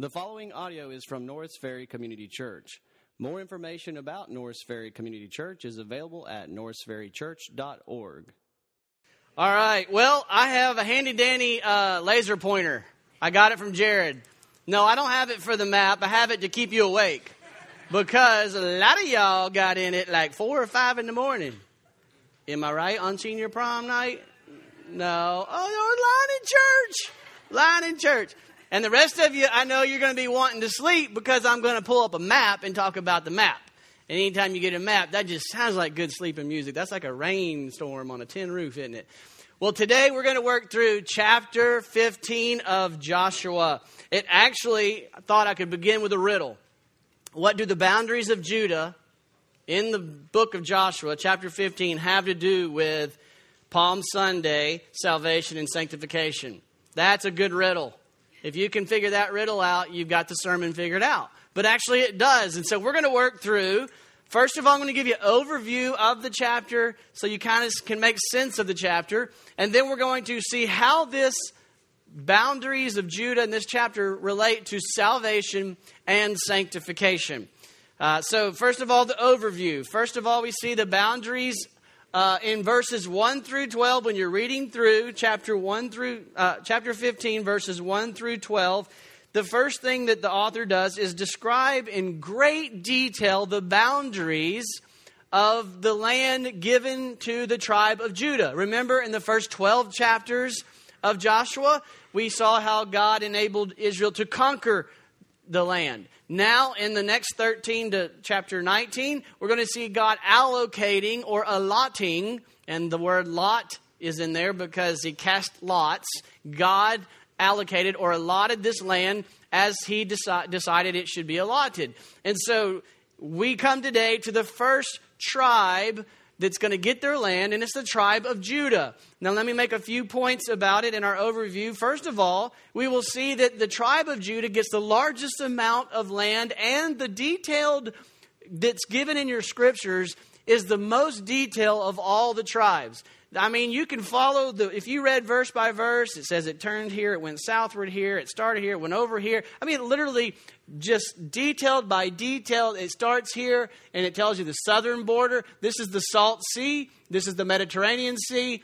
The following audio is from Norris Ferry Community Church. More information about Norris Ferry Community Church is available at norrisferrychurch.org. All right. Well, I have a handy dandy uh, laser pointer. I got it from Jared. No, I don't have it for the map. I have it to keep you awake because a lot of y'all got in it like four or five in the morning. Am I right on senior prom night? No. Oh, you're lying in church. Lying in church. And the rest of you, I know you're going to be wanting to sleep because I'm going to pull up a map and talk about the map. And anytime you get a map, that just sounds like good sleeping music. That's like a rainstorm on a tin roof, isn't it? Well, today we're going to work through chapter 15 of Joshua. It actually, I thought I could begin with a riddle. What do the boundaries of Judah in the book of Joshua, chapter 15, have to do with Palm Sunday, salvation, and sanctification? That's a good riddle. If you can figure that riddle out, you've got the sermon figured out. But actually, it does. And so we're going to work through. First of all, I'm going to give you an overview of the chapter so you kind of can make sense of the chapter. And then we're going to see how this boundaries of Judah in this chapter relate to salvation and sanctification. Uh, so, first of all, the overview. First of all, we see the boundaries uh, in verses 1 through 12 when you're reading through chapter 1 through uh, chapter 15 verses 1 through 12 the first thing that the author does is describe in great detail the boundaries of the land given to the tribe of Judah. Remember in the first 12 chapters of Joshua, we saw how God enabled Israel to conquer the land. Now, in the next 13 to chapter 19, we're going to see God allocating or allotting, and the word lot is in there because he cast lots. God allocated or allotted this land as he deci- decided it should be allotted. And so we come today to the first tribe that's going to get their land, and it's the tribe of Judah. Now, let me make a few points about it in our overview. First of all, we will see that the tribe of Judah gets the largest amount of land, and the detailed that's given in your scriptures is the most detail of all the tribes. I mean, you can follow the, if you read verse by verse, it says it turned here, it went southward here, it started here, it went over here. I mean, literally just detailed by detail. It starts here and it tells you the southern border. This is the Salt Sea, this is the Mediterranean Sea,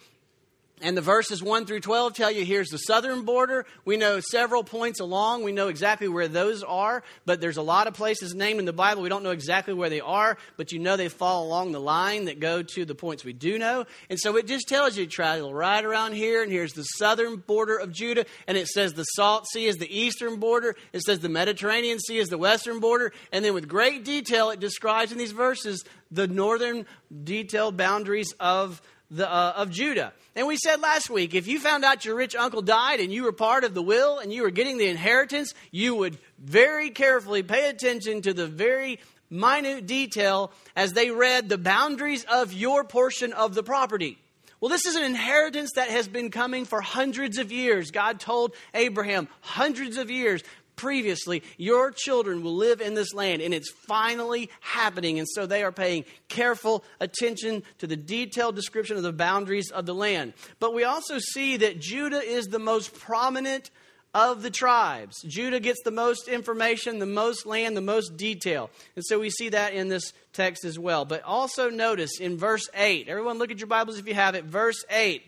and the verses 1 through 12 tell you here's the southern border. We know several points along. We know exactly where those are, but there's a lot of places named in the Bible. We don't know exactly where they are, but you know they fall along the line that go to the points we do know. And so it just tells you travel right around here, and here's the southern border of Judah, and it says the Salt Sea is the eastern border. It says the Mediterranean Sea is the western border. And then with great detail, it describes in these verses the northern detailed boundaries of the, uh, of Judah. And we said last week if you found out your rich uncle died and you were part of the will and you were getting the inheritance, you would very carefully pay attention to the very minute detail as they read the boundaries of your portion of the property. Well, this is an inheritance that has been coming for hundreds of years. God told Abraham hundreds of years previously, your children will live in this land, and it's finally happening. And so they are paying careful attention to the detailed description of the boundaries of the land. But we also see that Judah is the most prominent of the tribes. Judah gets the most information, the most land, the most detail. And so we see that in this text as well. But also notice in verse 8, everyone look at your Bibles if you have it. Verse 8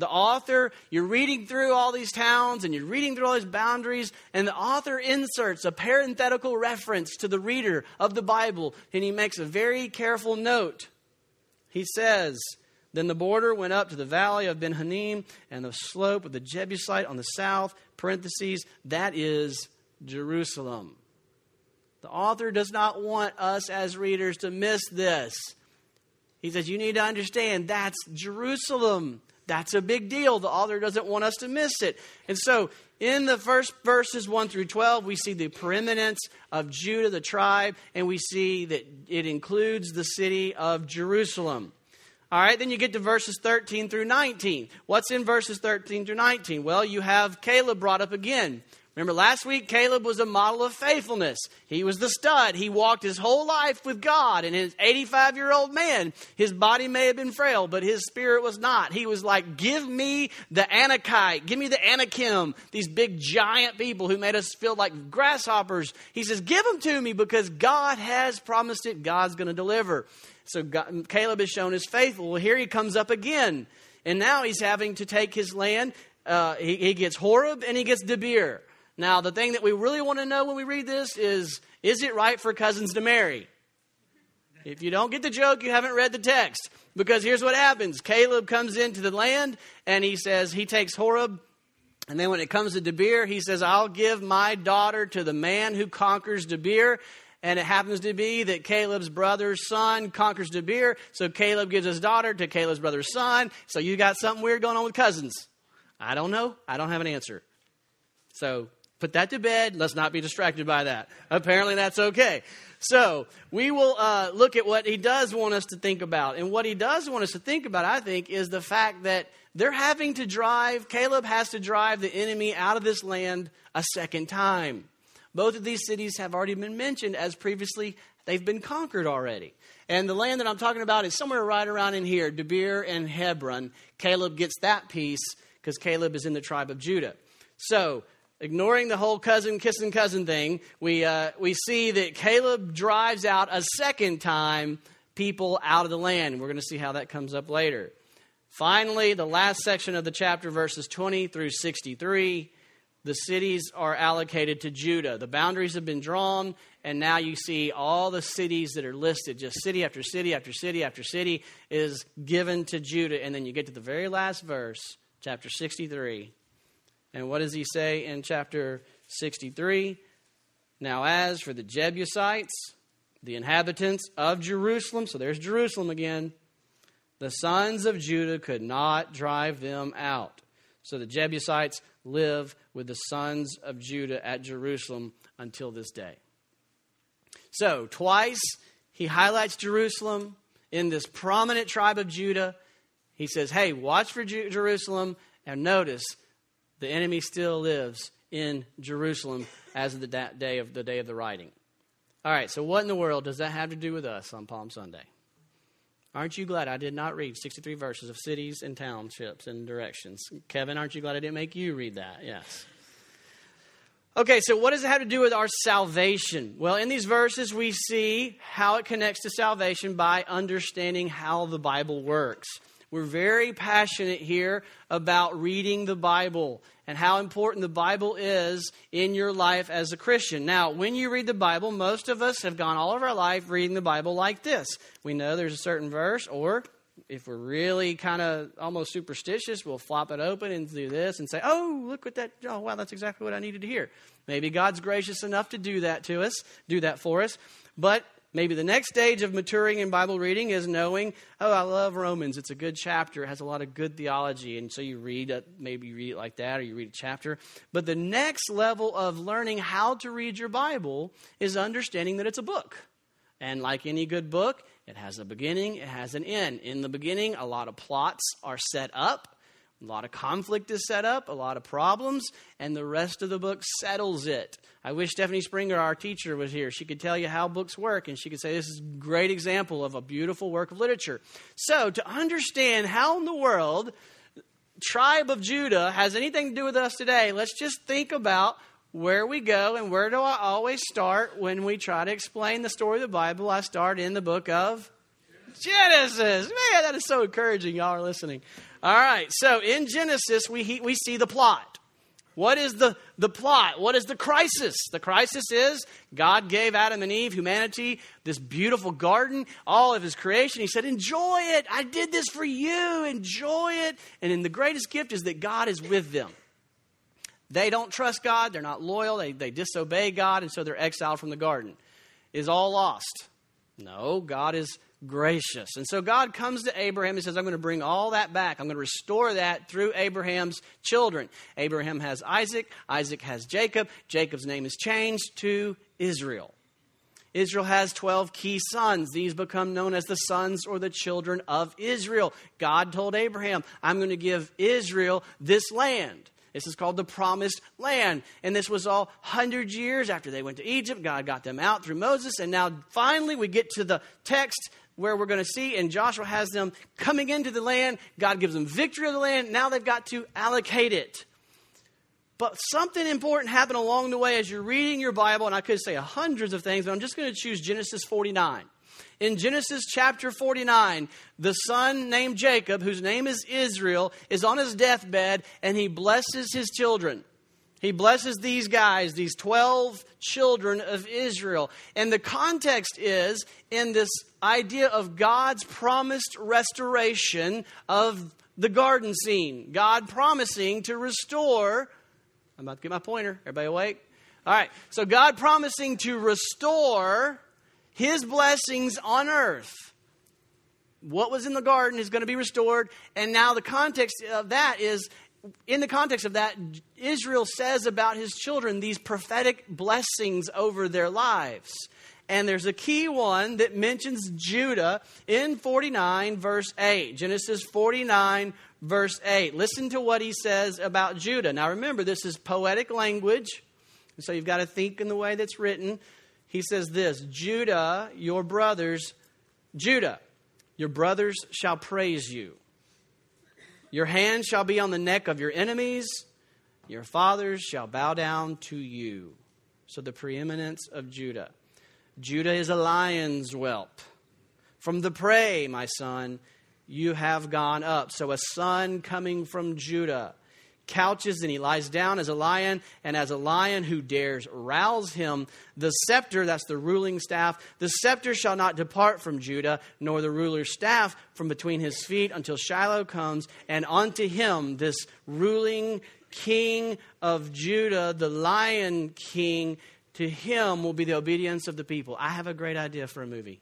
the author, you're reading through all these towns and you're reading through all these boundaries, and the author inserts a parenthetical reference to the reader of the Bible, and he makes a very careful note. He says, Then the border went up to the valley of Ben Hinnom and the slope of the Jebusite on the south, parentheses, that is Jerusalem. The author does not want us as readers to miss this. He says, You need to understand that's Jerusalem. That's a big deal. The author doesn't want us to miss it. And so, in the first verses 1 through 12, we see the preeminence of Judah, the tribe, and we see that it includes the city of Jerusalem. All right, then you get to verses 13 through 19. What's in verses 13 through 19? Well, you have Caleb brought up again. Remember last week, Caleb was a model of faithfulness. He was the stud. He walked his whole life with God. And his 85 year old man, his body may have been frail, but his spirit was not. He was like, Give me the Anakite. Give me the Anakim. These big giant people who made us feel like grasshoppers. He says, Give them to me because God has promised it. God's going to deliver. So God, Caleb has shown his faithful. Well, here he comes up again. And now he's having to take his land. Uh, he, he, gets Horeb and he gets Debir. Now, the thing that we really want to know when we read this is is it right for cousins to marry? If you don't get the joke, you haven't read the text. Because here's what happens Caleb comes into the land and he says, he takes Horeb. And then when it comes to Debir, he says, I'll give my daughter to the man who conquers Debir. And it happens to be that Caleb's brother's son conquers Debir. So Caleb gives his daughter to Caleb's brother's son. So you got something weird going on with cousins. I don't know. I don't have an answer. So put that to bed. Let's not be distracted by that. Apparently, that's okay. So, we will uh, look at what he does want us to think about. And what he does want us to think about, I think, is the fact that they're having to drive, Caleb has to drive the enemy out of this land a second time. Both of these cities have already been mentioned as previously they've been conquered already. And the land that I'm talking about is somewhere right around in here, Debir and Hebron. Caleb gets that piece because Caleb is in the tribe of Judah. So, ignoring the whole cousin kissing cousin thing, we, uh, we see that Caleb drives out a second time people out of the land. We're going to see how that comes up later. Finally, the last section of the chapter, verses 20 through 63, the cities are allocated to Judah. The boundaries have been drawn, and now you see all the cities that are listed, just city after city after city after city is given to Judah. And then you get to the very last verse, chapter 63. And what does he say in chapter 63? Now, as for the Jebusites, the inhabitants of Jerusalem, so there's Jerusalem again, the sons of Judah could not drive them out. So the Jebusites live with the sons of Judah at Jerusalem until this day. So, twice he highlights Jerusalem in this prominent tribe of Judah. He says, Hey, watch for Jerusalem. And notice the enemy still lives in Jerusalem as of the day of the day of the writing. All right, so what in the world does that have to do with us on Palm Sunday? Aren't you glad I did not read 63 verses of cities and townships and directions? Kevin, aren't you glad I didn't make you read that? Yes. Okay, so what does it have to do with our salvation? Well, in these verses, we see how it connects to salvation by understanding how the Bible works. We're very passionate here about reading the Bible and how important the Bible is in your life as a Christian. Now, when you read the Bible, most of us have gone all of our life reading the Bible like this. We know there's a certain verse, or if we're really kind of almost superstitious, we'll flop it open and do this and say, oh, look what that, oh, wow, that's exactly what I needed to hear. Maybe God's gracious enough to do that to us, do that for us. But Maybe the next stage of maturing in Bible reading is knowing, oh, I love Romans. It's a good chapter. It has a lot of good theology. And so you read it, maybe you read it like that, or you read a chapter. But the next level of learning how to read your Bible is understanding that it's a book. And like any good book, it has a beginning, it has an end. In the beginning, a lot of plots are set up. A lot of conflict is set up, a lot of problems, and the rest of the book settles it. I wish Stephanie Springer, our teacher, was here. She could tell you how books work, and she could say this is a great example of a beautiful work of literature. So, to understand how in the world tribe of Judah has anything to do with us today, let's just think about where we go and where do I always start when we try to explain the story of the Bible. I start in the book of Genesis. Man, that is so encouraging. Y'all are listening. All right, so in Genesis, we, we see the plot. What is the, the plot? What is the crisis? The crisis is God gave Adam and Eve, humanity, this beautiful garden, all of his creation. He said, Enjoy it. I did this for you. Enjoy it. And then the greatest gift is that God is with them. They don't trust God. They're not loyal. They, they disobey God, and so they're exiled from the garden. Is all lost? No, God is gracious. And so God comes to Abraham and says, I'm going to bring all that back. I'm going to restore that through Abraham's children. Abraham has Isaac, Isaac has Jacob. Jacob's name is changed to Israel. Israel has 12 key sons. These become known as the sons or the children of Israel. God told Abraham, I'm going to give Israel this land. This is called the promised land. And this was all hundred years after they went to Egypt. God got them out through Moses. And now finally we get to the text where we're going to see, and Joshua has them coming into the land. God gives them victory of the land. Now they've got to allocate it. But something important happened along the way as you're reading your Bible, and I could say hundreds of things, but I'm just going to choose Genesis 49. In Genesis chapter 49, the son named Jacob, whose name is Israel, is on his deathbed and he blesses his children. He blesses these guys, these 12 children of Israel. And the context is in this idea of God's promised restoration of the garden scene. God promising to restore. I'm about to get my pointer. Everybody awake? All right. So, God promising to restore his blessings on earth. What was in the garden is going to be restored. And now, the context of that is in the context of that, Israel says about his children these prophetic blessings over their lives. And there's a key one that mentions Judah in 49, verse 8. Genesis 49, verse 8. Listen to what he says about Judah. Now remember, this is poetic language, so you've got to think in the way that's written. He says this Judah, your brothers, Judah, your brothers shall praise you. Your hand shall be on the neck of your enemies, your fathers shall bow down to you. So the preeminence of Judah. Judah is a lion's whelp. From the prey, my son, you have gone up. So a son coming from Judah couches and he lies down as a lion, and as a lion who dares rouse him, the scepter, that's the ruling staff, the scepter shall not depart from Judah, nor the ruler's staff from between his feet until Shiloh comes, and unto him, this ruling king of Judah, the lion king, to him will be the obedience of the people. I have a great idea for a movie.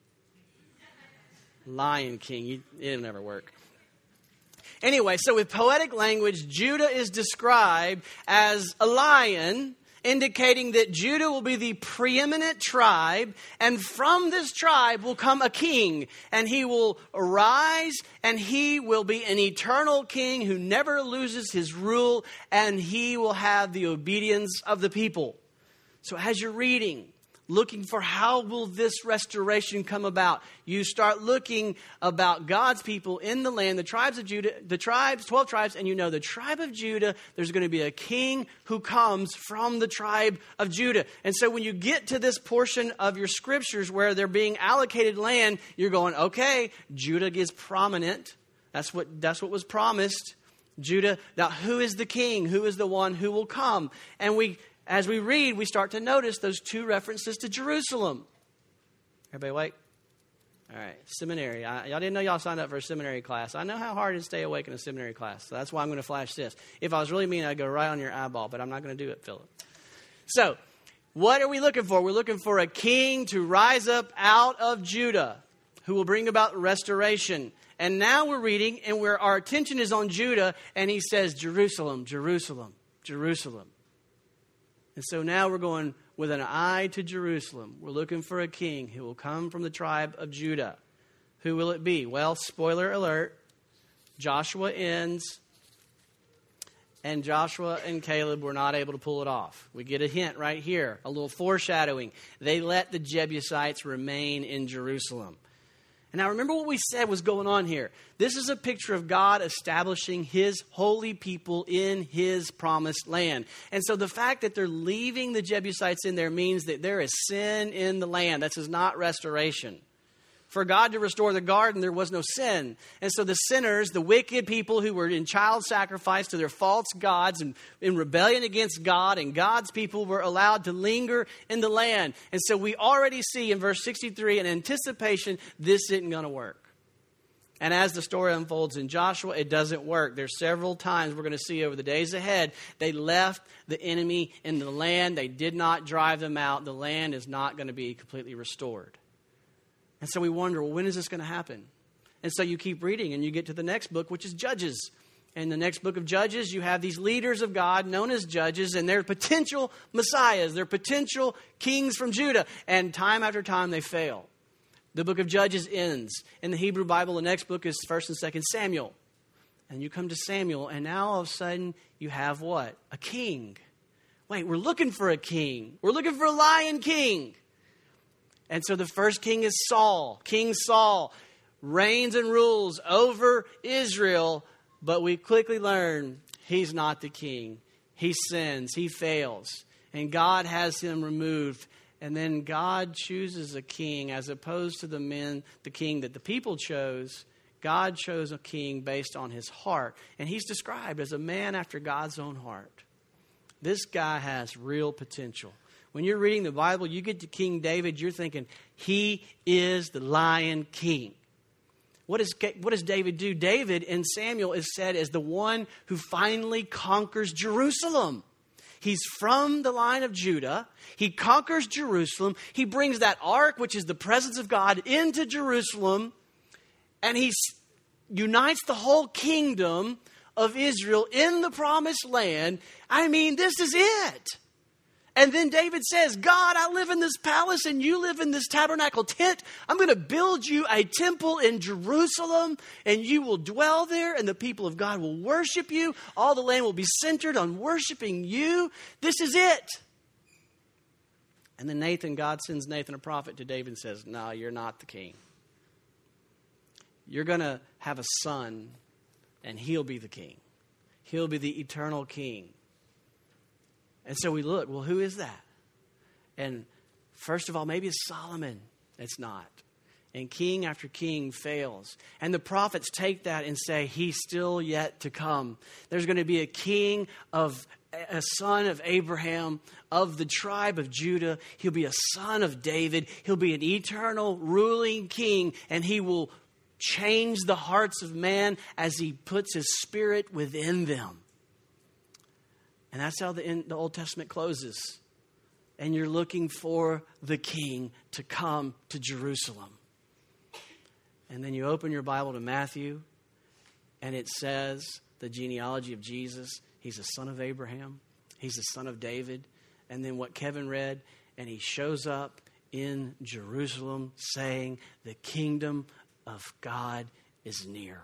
Lion King. It'll never work. Anyway, so with poetic language, Judah is described as a lion, indicating that Judah will be the preeminent tribe, and from this tribe will come a king, and he will arise, and he will be an eternal king who never loses his rule, and he will have the obedience of the people. So as you're reading, looking for how will this restoration come about you start looking about god's people in the land the tribes of judah the tribes 12 tribes and you know the tribe of judah there's going to be a king who comes from the tribe of judah and so when you get to this portion of your scriptures where they're being allocated land you're going okay judah is prominent that's what that's what was promised Judah. Now, who is the king? Who is the one who will come? And we as we read, we start to notice those two references to Jerusalem. Everybody wait. All right, seminary. I, y'all didn't know y'all signed up for a seminary class. I know how hard it is to stay awake in a seminary class. So that's why I'm going to flash this. If I was really mean, I'd go right on your eyeball, but I'm not going to do it, Philip. So, what are we looking for? We're looking for a king to rise up out of Judah who will bring about restoration. And now we're reading, and where our attention is on Judah, and he says, Jerusalem, Jerusalem, Jerusalem. And so now we're going with an eye to Jerusalem. We're looking for a king who will come from the tribe of Judah. Who will it be? Well, spoiler alert Joshua ends, and Joshua and Caleb were not able to pull it off. We get a hint right here, a little foreshadowing. They let the Jebusites remain in Jerusalem. And now remember what we said was going on here. This is a picture of God establishing his holy people in his promised land. And so the fact that they're leaving the Jebusites in there means that there is sin in the land. This is not restoration for God to restore the garden, there was no sin. And so the sinners, the wicked people who were in child sacrifice to their false gods and in rebellion against God, and God's people were allowed to linger in the land. And so we already see in verse 63 an anticipation, this isn't going to work. And as the story unfolds in Joshua, it doesn't work. There's several times we're going to see over the days ahead, they left the enemy in the land. They did not drive them out. The land is not going to be completely restored. And so we wonder, well, when is this going to happen? And so you keep reading and you get to the next book, which is Judges. In the next book of Judges, you have these leaders of God known as judges, and they're potential messiahs. They're potential kings from Judah. And time after time, they fail. The book of Judges ends. In the Hebrew Bible, the next book is 1st and 2nd Samuel. And you come to Samuel, and now all of a sudden you have what? A king. Wait, we're looking for a king. We're looking for a lion king. And so the first king is Saul. King Saul reigns and rules over Israel, but we quickly learn he's not the king. He sins, he fails, and God has him removed. And then God chooses a king as opposed to the men, the king that the people chose. God chose a king based on his heart. And he's described as a man after God's own heart. This guy has real potential. When you're reading the Bible, you get to King David, you're thinking, he is the lion king. What, is, what does David do? David in Samuel is said as the one who finally conquers Jerusalem. He's from the line of Judah. He conquers Jerusalem. He brings that ark, which is the presence of God, into Jerusalem. And he unites the whole kingdom of Israel in the promised land. I mean, this is it. And then David says, God, I live in this palace and you live in this tabernacle tent. I'm going to build you a temple in Jerusalem and you will dwell there and the people of God will worship you. All the land will be centered on worshiping you. This is it. And then Nathan, God sends Nathan a prophet to David and says, No, you're not the king. You're going to have a son and he'll be the king. He'll be the eternal king. And so we look, well, who is that? And first of all, maybe it's Solomon. It's not. And king after king fails. And the prophets take that and say, He's still yet to come. There's going to be a king of a son of Abraham, of the tribe of Judah. He'll be a son of David. He'll be an eternal ruling king, and he will change the hearts of man as he puts his spirit within them. And that's how the, the Old Testament closes. And you're looking for the king to come to Jerusalem. And then you open your Bible to Matthew, and it says the genealogy of Jesus. He's a son of Abraham, he's a son of David. And then what Kevin read, and he shows up in Jerusalem saying, The kingdom of God is near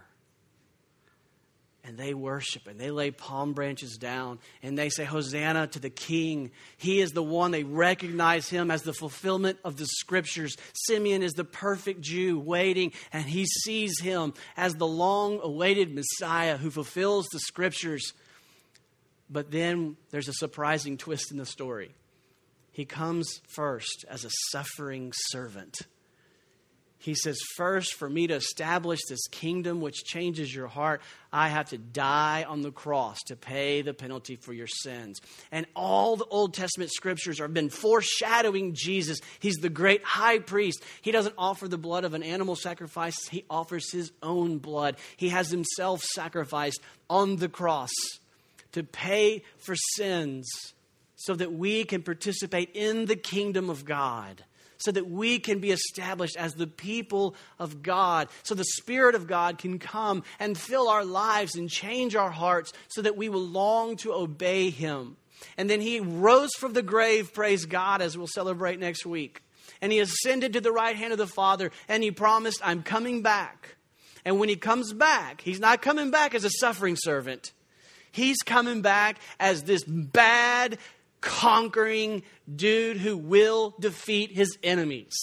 and they worship and they lay palm branches down and they say, Hosanna to the King. He is the one. They recognize him as the fulfillment of the scriptures. Simeon is the perfect Jew waiting, and he sees him as the long awaited Messiah who fulfills the scriptures. But then there's a surprising twist in the story. He comes first as a suffering servant. He says, First, for me to establish this kingdom which changes your heart, I have to die on the cross to pay the penalty for your sins. And all the Old Testament scriptures have been foreshadowing Jesus. He's the great high priest. He doesn't offer the blood of an animal sacrifice, he offers his own blood. He has himself sacrificed on the cross to pay for sins so that we can participate in the kingdom of God so that we can be established as the people of God, so the Spirit of God can come and fill our lives and change our hearts so that we will long to obey Him. And then He rose from the grave, praise God, as we'll celebrate next week. And He ascended to the right hand of the Father, and He promised, I'm coming back. And when He comes back, He's not coming back as a suffering servant. He's coming back as this bad, conquering dude who will defeat his enemies.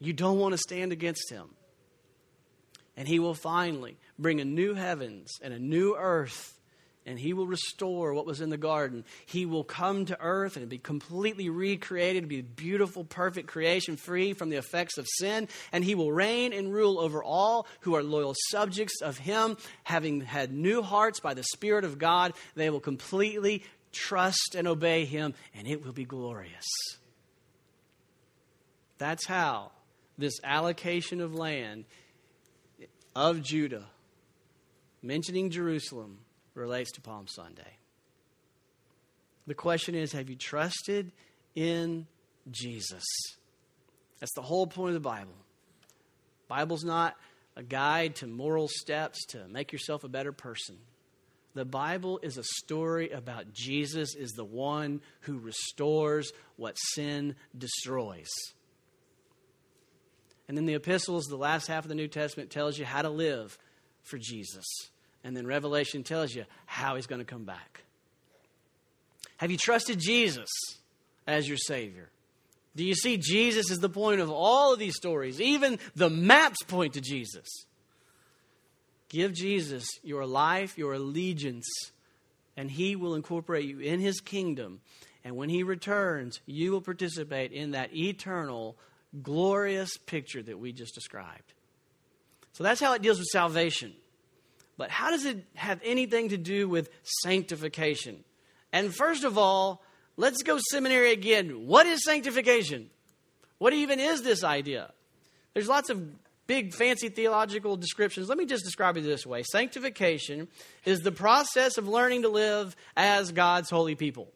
You don't want to stand against him. And he will finally bring a new heavens and a new earth and he will restore what was in the garden. He will come to earth and be completely recreated, be a beautiful, perfect creation, free from the effects of sin. And he will reign and rule over all who are loyal subjects of him, having had new hearts by the Spirit of God. They will completely trust and obey him, and it will be glorious. That's how this allocation of land of Judah, mentioning Jerusalem, relates to Palm Sunday. The question is have you trusted in Jesus? That's the whole point of the Bible. Bible's not a guide to moral steps to make yourself a better person. The Bible is a story about Jesus is the one who restores what sin destroys. And then the epistles, the last half of the New Testament tells you how to live for Jesus. And then Revelation tells you how he's going to come back. Have you trusted Jesus as your Savior? Do you see Jesus is the point of all of these stories? Even the maps point to Jesus. Give Jesus your life, your allegiance, and He will incorporate you in His kingdom. And when He returns, you will participate in that eternal, glorious picture that we just described. So that's how it deals with salvation. But how does it have anything to do with sanctification? And first of all, let's go seminary again. What is sanctification? What even is this idea? There's lots of big fancy theological descriptions. Let me just describe it this way Sanctification is the process of learning to live as God's holy people.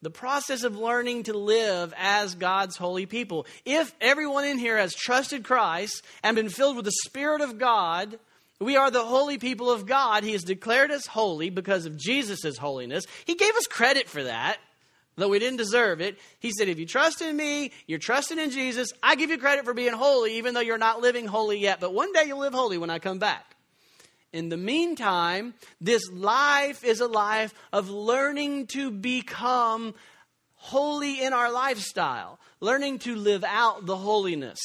The process of learning to live as God's holy people. If everyone in here has trusted Christ and been filled with the Spirit of God, we are the holy people of God. He has declared us holy because of Jesus' holiness. He gave us credit for that though we didn't deserve it. He said, If you trust in me, you're trusting in Jesus, I give you credit for being holy, even though you're not living holy yet. But one day you'll live holy when I come back. In the meantime, this life is a life of learning to become holy in our lifestyle, learning to live out the holiness.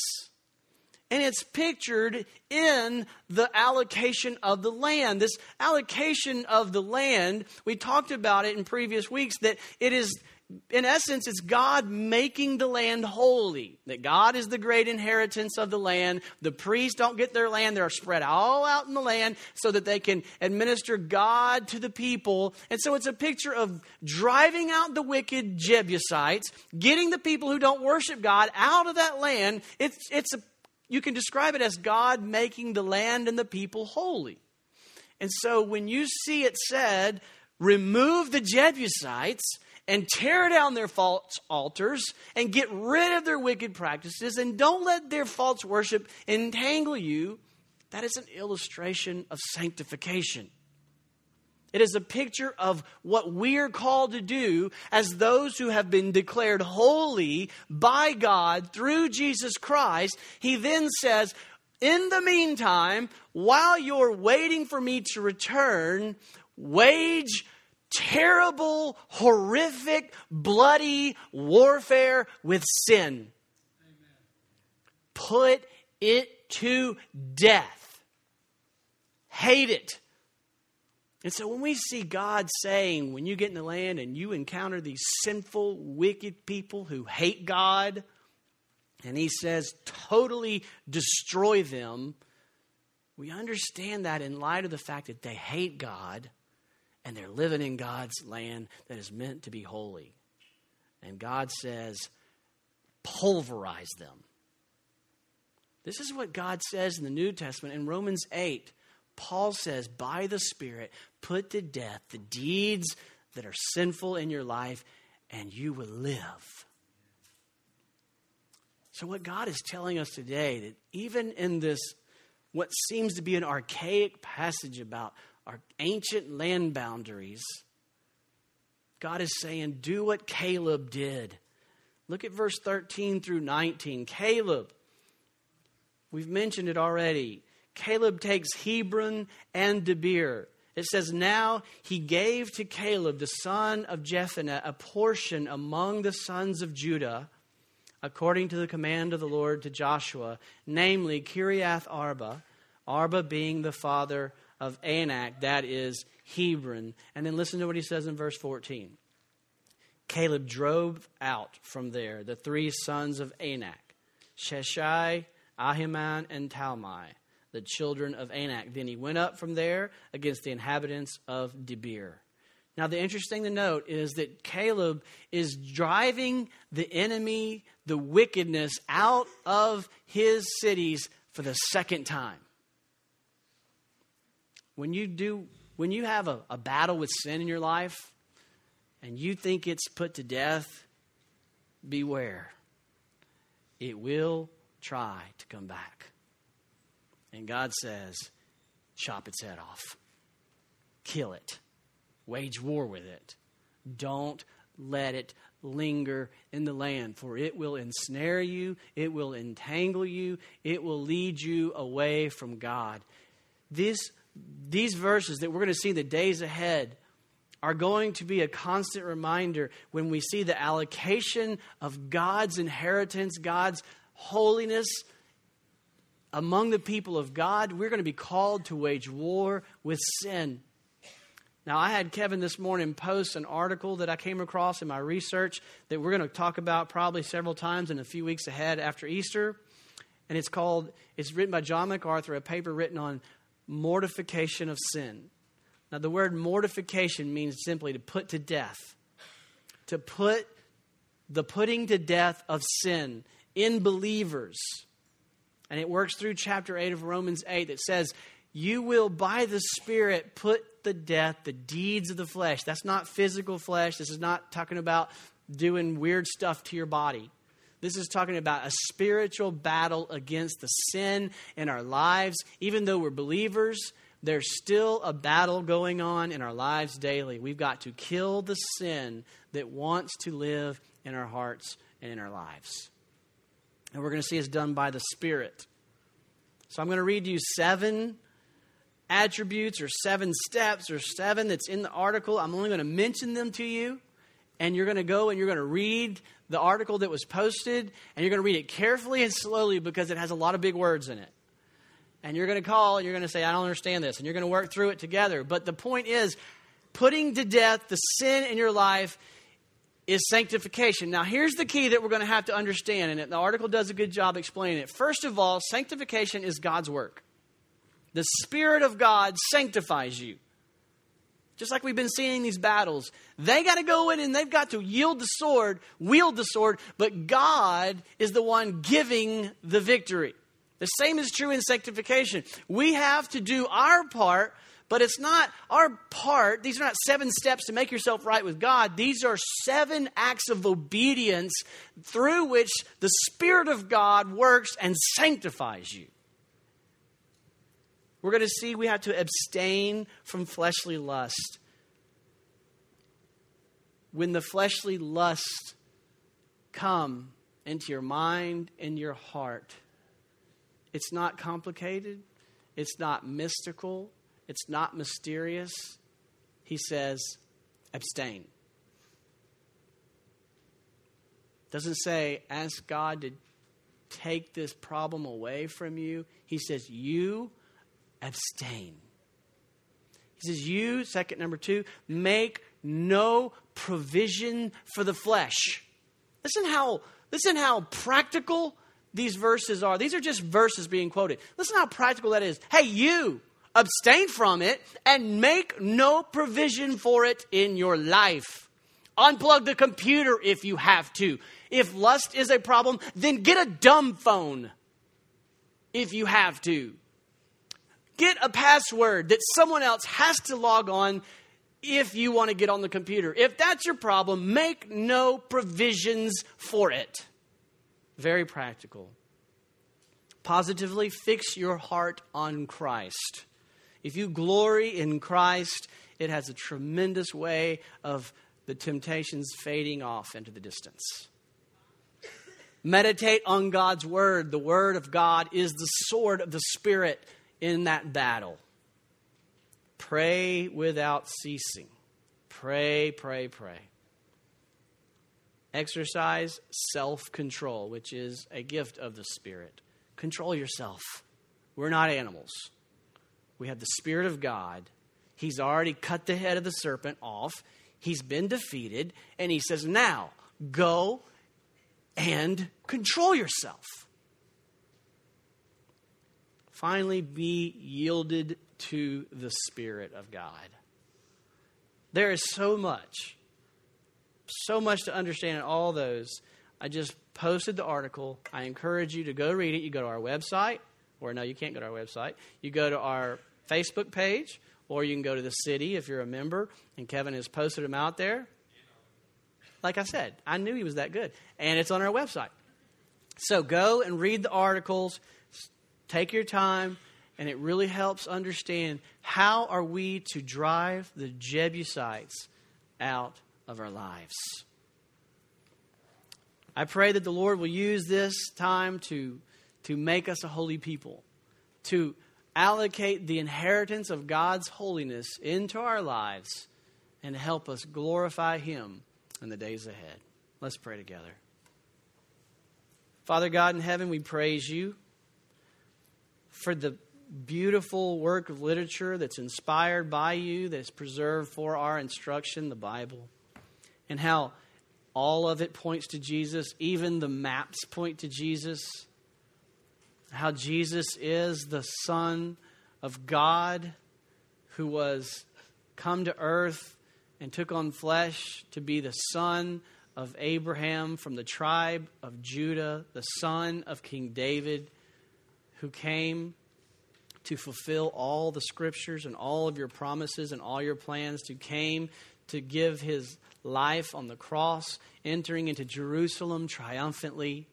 And it's pictured in the allocation of the land. This allocation of the land, we talked about it in previous weeks, that it is in essence, it's God making the land holy. That God is the great inheritance of the land. The priests don't get their land, they're spread all out in the land so that they can administer God to the people. And so it's a picture of driving out the wicked Jebusites, getting the people who don't worship God out of that land. It's, it's a, you can describe it as God making the land and the people holy. And so when you see it said, remove the Jebusites, and tear down their false altars and get rid of their wicked practices and don't let their false worship entangle you, that is an illustration of sanctification. It is a picture of what we're called to do as those who have been declared holy by God through Jesus Christ. He then says, In the meantime, while you're waiting for me to return, wage terrible, horrific, bloody warfare with sin. Put it to death. Hate it. And so when we see God saying, when you get in the land and you encounter these sinful, wicked people who hate God, and He says, totally destroy them, we understand that in light of the fact that they hate God and they're living in God's land that is meant to be holy. And God says, pulverize them. This is what God says in the New Testament. In Romans 8, Paul says, by the Spirit, put to death the deeds that are sinful in your life, and you will live. So, what God is telling us today, that even in this, what seems to be an archaic passage about our ancient land boundaries, God is saying, do what Caleb did. Look at verse 13 through 19. Caleb, we've mentioned it already. Caleb takes Hebron and Debir. It says, Now he gave to Caleb, the son of Jephunneh, a portion among the sons of Judah, according to the command of the Lord to Joshua, namely Kiriath Arba, Arba being the father of Anak, that is Hebron. And then listen to what he says in verse 14. Caleb drove out from there the three sons of Anak, Sheshai, Ahiman, and Talmai, the children of Anak. Then he went up from there against the inhabitants of Debir. Now, the interesting to note is that Caleb is driving the enemy, the wickedness, out of his cities for the second time. When you do, when you have a, a battle with sin in your life and you think it's put to death, beware. It will try to come back. And God says, chop its head off, kill it, wage war with it. Don't let it linger in the land, for it will ensnare you, it will entangle you, it will lead you away from God. This, these verses that we're going to see in the days ahead are going to be a constant reminder when we see the allocation of God's inheritance, God's holiness among the people of God. We're going to be called to wage war with sin. Now, I had Kevin this morning post an article that I came across in my research that we're going to talk about probably several times in a few weeks ahead after Easter. And it's called, it's written by John MacArthur, a paper written on mortification of sin. Now, the word mortification means simply to put to death, to put the putting to death of sin in believers. And it works through chapter 8 of Romans 8 that says, You will by the Spirit put the death the deeds of the flesh. That's not physical flesh. This is not talking about doing weird stuff to your body. This is talking about a spiritual battle against the sin in our lives. Even though we're believers, there's still a battle going on in our lives daily. We've got to kill the sin that wants to live in our hearts and in our lives. And we're going to see it's done by the Spirit. So I'm going to read you seven attributes or seven steps or seven that's in the article. I'm only going to mention them to you. And you're going to go and you're going to read the article that was posted. And you're going to read it carefully and slowly because it has a lot of big words in it and you're going to call and you're going to say, I don't understand this, and you're going to work through it together. But the point is, putting to death the sin in your life is sanctification. Now, here's the key that we're going to have to understand, and the article does a good job explaining it. First of all, sanctification is God's work. The Spirit of God sanctifies you. Just like we've been seeing these battles, they got to go in and they've got to yield the sword, wield the sword, but God is the one giving the victory. The same is true in sanctification. We have to do our part, but it's not our part. These are not seven steps to make yourself right with God. These are seven acts of obedience through which the Spirit of God works and sanctifies you. We're going to see we have to abstain from fleshly lust. When the fleshly lust come into your mind and your heart, it's not complicated, it's not mystical, it's not mysterious. He says, abstain. Doesn't say, ask God to take this problem away from you. He says, you abstain. He says, you, second number two, make no provision for the flesh. Listen how, listen how practical these verses are. These are just verses being quoted. Listen how practical that is. Hey, you, abstain from it and make no provision for it in your life. Unplug the computer if you have to. If lust is a problem, then get a dumb phone if you have to. Get a password that someone else has to log on if you want to get on the computer. If that's your problem, make no provisions for it. Very practical. Positively fix your heart on Christ. If you glory in Christ, it has a tremendous way of the temptations fading off into the distance. Meditate on God's word. The word of God is the sword of the Spirit in that battle. Pray without ceasing. Pray, pray, pray. Exercise self control, which is a gift of the Spirit. Control yourself. We're not animals. We have the Spirit of God. He's already cut the head of the serpent off, he's been defeated, and he says, Now go and control yourself. Finally, be yielded to the Spirit of God. There is so much so much to understand in all those. I just posted the article. I encourage you to go read it. You go to our website, or no, you can't go to our website. You go to our Facebook page, or you can go to the city if you're a member, and Kevin has posted them out there. Like I said, I knew he was that good. And it's on our website. So go and read the articles, take your time, and it really helps understand how are we to drive the Jebusites out of our lives. I pray that the Lord will use this time to, to make us a holy people, to allocate the inheritance of God's holiness into our lives, and help us glorify Him in the days ahead. Let's pray together. Father God in heaven, we praise you for the beautiful work of literature that's inspired by you, that's preserved for our instruction, the Bible, and how all of it points to Jesus, even the maps point to Jesus. How Jesus is the Son of God who was come to earth and took on flesh to be the Son of Abraham from the tribe of Judah, the son of King David, who came to fulfill all the scriptures and all of your promises and all your plans, to came to give his life on the cross, entering into Jerusalem triumphantly,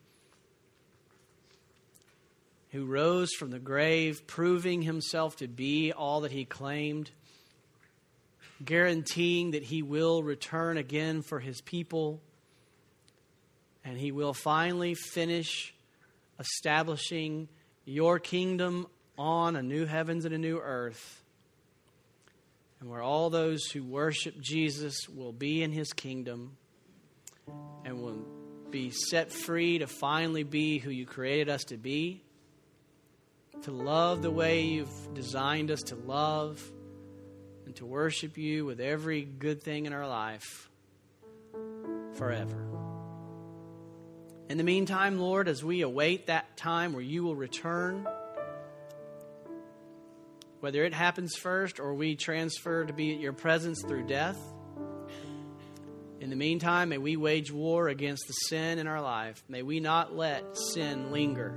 who rose from the grave, proving himself to be all that he claimed, guaranteeing that he will return again for his people, and he will finally finish establishing your kingdom on a new heavens and a new earth and where all those who worship Jesus will be in his kingdom and will be set free to finally be who you created us to be, to love the way you've designed us to love, and to worship you with every good thing in our life forever. In the meantime, Lord, as we await that time where you will return, whether it happens first or we transfer to be at your presence through death. In the meantime, may we wage war against the sin in our life. May we not let sin linger.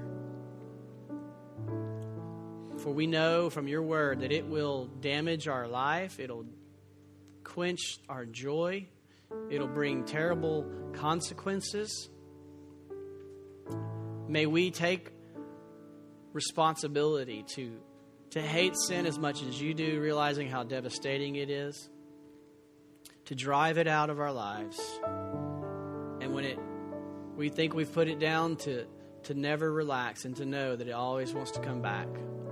For we know from your word that it will damage our life, it'll quench our joy, it'll bring terrible consequences. May we take responsibility to to hate sin as much as you do, realizing how devastating it is, to drive it out of our lives. And when it we think we've put it down to to never relax and to know that it always wants to come back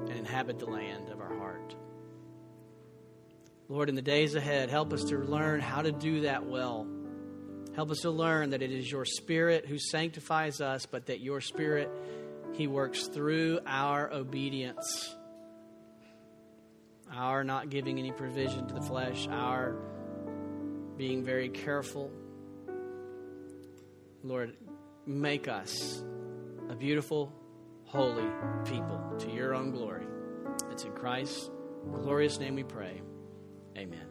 and inhabit the land of our heart. Lord, in the days ahead, help us to learn how to do that well. Help us to learn that it is your Spirit who sanctifies us, but that your Spirit, He works through our obedience our not giving any provision to the flesh, our being very careful. Lord, make us a beautiful, holy people to your own glory. It's in Christ's glorious name we pray. Amen.